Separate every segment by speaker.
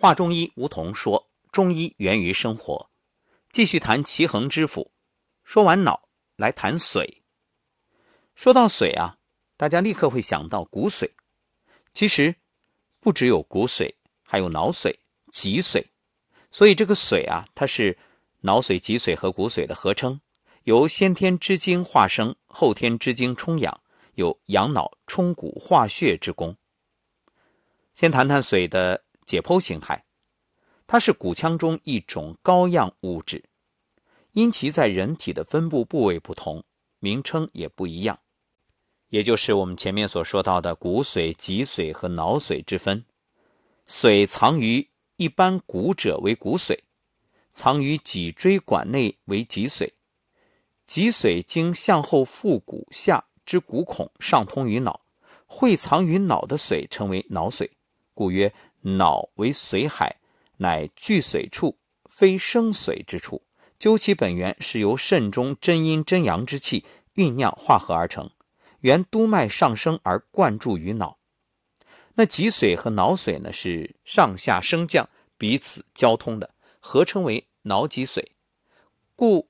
Speaker 1: 华中医吴桐说：“中医源于生活。”继续谈奇恒之府。说完脑，来谈髓。说到髓啊，大家立刻会想到骨髓。其实不只有骨髓，还有脑髓、脊髓。所以这个髓啊，它是脑髓、脊髓和骨髓的合称，由先天之精化生，后天之精充养，有养脑、充骨、化血之功。先谈谈髓的解剖形态，它是骨腔中一种高样物质，因其在人体的分布部位不同，名称也不一样。也就是我们前面所说到的骨髓、脊髓和脑髓之分。髓藏于一般骨者为骨髓，藏于脊椎管内为脊髓。脊髓经向后腹骨下之骨孔上通于脑，会藏于脑的髓称为脑髓。故曰：脑为髓海，乃聚髓处，非生髓之处。究其本源，是由肾中真阴真阳之气酝酿化合而成。原督脉上升而灌注于脑，那脊髓和脑髓呢是上下升降彼此交通的，合称为脑脊髓。故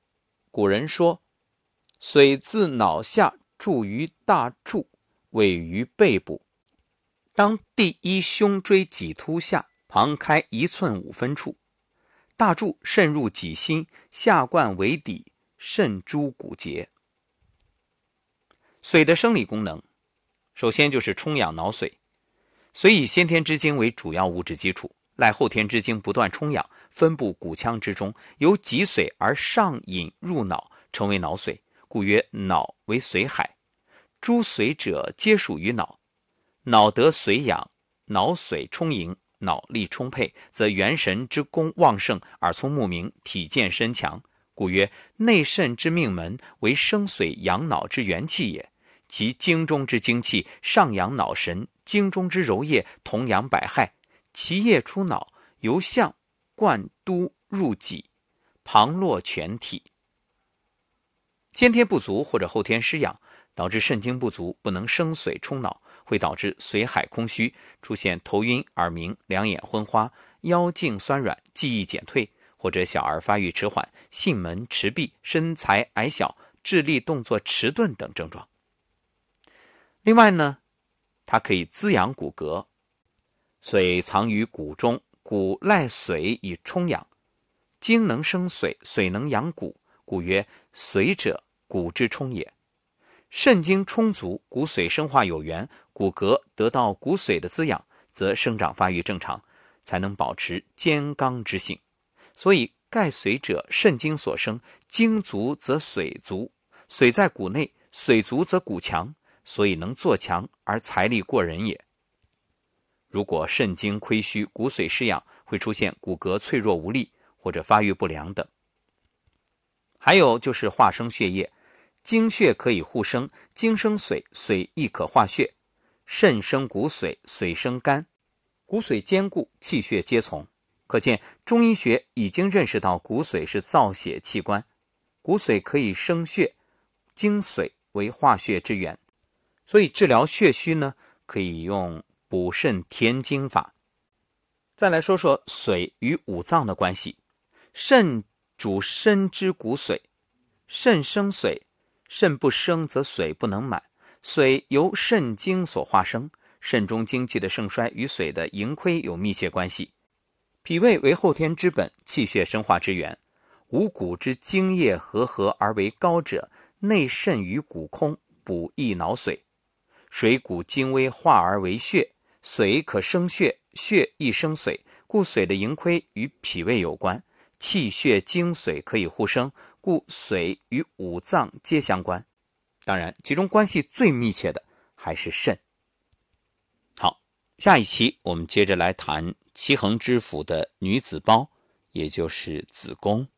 Speaker 1: 古人说：“髓自脑下注于大柱，位于背部。当第一胸椎棘突下旁开一寸五分处，大柱渗入脊心，下贯为底，渗诸骨节。”髓的生理功能，首先就是充养脑髓。髓以先天之精为主要物质基础，赖后天之精不断充养，分布骨腔之中，由脊髓而上引入脑，成为脑髓。故曰：脑为髓海，诸髓者皆属于脑。脑得髓养，脑髓充盈，脑力充沛，则元神之功旺盛，耳聪目明，体健身强。故曰：内肾之命门为生髓养脑之元气也。其经中之精气上养脑神，经中之柔液同养百害。其液出脑，由相贯督入脊，旁络全体。先天不足或者后天失养，导致肾精不足，不能生髓充脑，会导致髓海空虚，出现头晕、耳鸣、两眼昏花、腰颈酸软、记忆减退，或者小儿发育迟缓、性门迟闭、身材矮小、智力动作迟钝等症状。另外呢，它可以滋养骨骼，髓藏于骨中，骨赖髓以充养，精能生髓，髓能养骨，故曰髓者骨之充也。肾精充足，骨髓生化有源，骨骼得到骨髓的滋养，则生长发育正常，才能保持坚刚之性。所以钙髓者，肾精所生，精足则髓足，髓在骨内，髓足则骨强。所以能做强而财力过人也。如果肾精亏虚、骨髓失养，会出现骨骼脆弱无力或者发育不良等。还有就是化生血液，精血可以互生，精生髓，髓亦可化血。肾生骨髓，髓生肝，骨髓坚固，气血皆从。可见中医学已经认识到骨髓是造血器官，骨髓可以生血，精髓为化血之源。所以治疗血虚呢，可以用补肾填精法。再来说说髓与五脏的关系。肾主身之骨髓，肾生髓，肾不生则髓不能满，髓由肾精所化生。肾中精气的盛衰与髓的盈亏有密切关系。脾胃为后天之本，气血生化之源。五谷之精液和合而为膏者，内肾与骨空，补益脑髓。水谷精微化而为血，髓可生血，血亦生髓，故髓的盈亏与脾胃有关。气血精髓可以互生，故髓与五脏皆相关。当然，其中关系最密切的还是肾。好，下一期我们接着来谈齐衡之府的女子包，也就是子宫。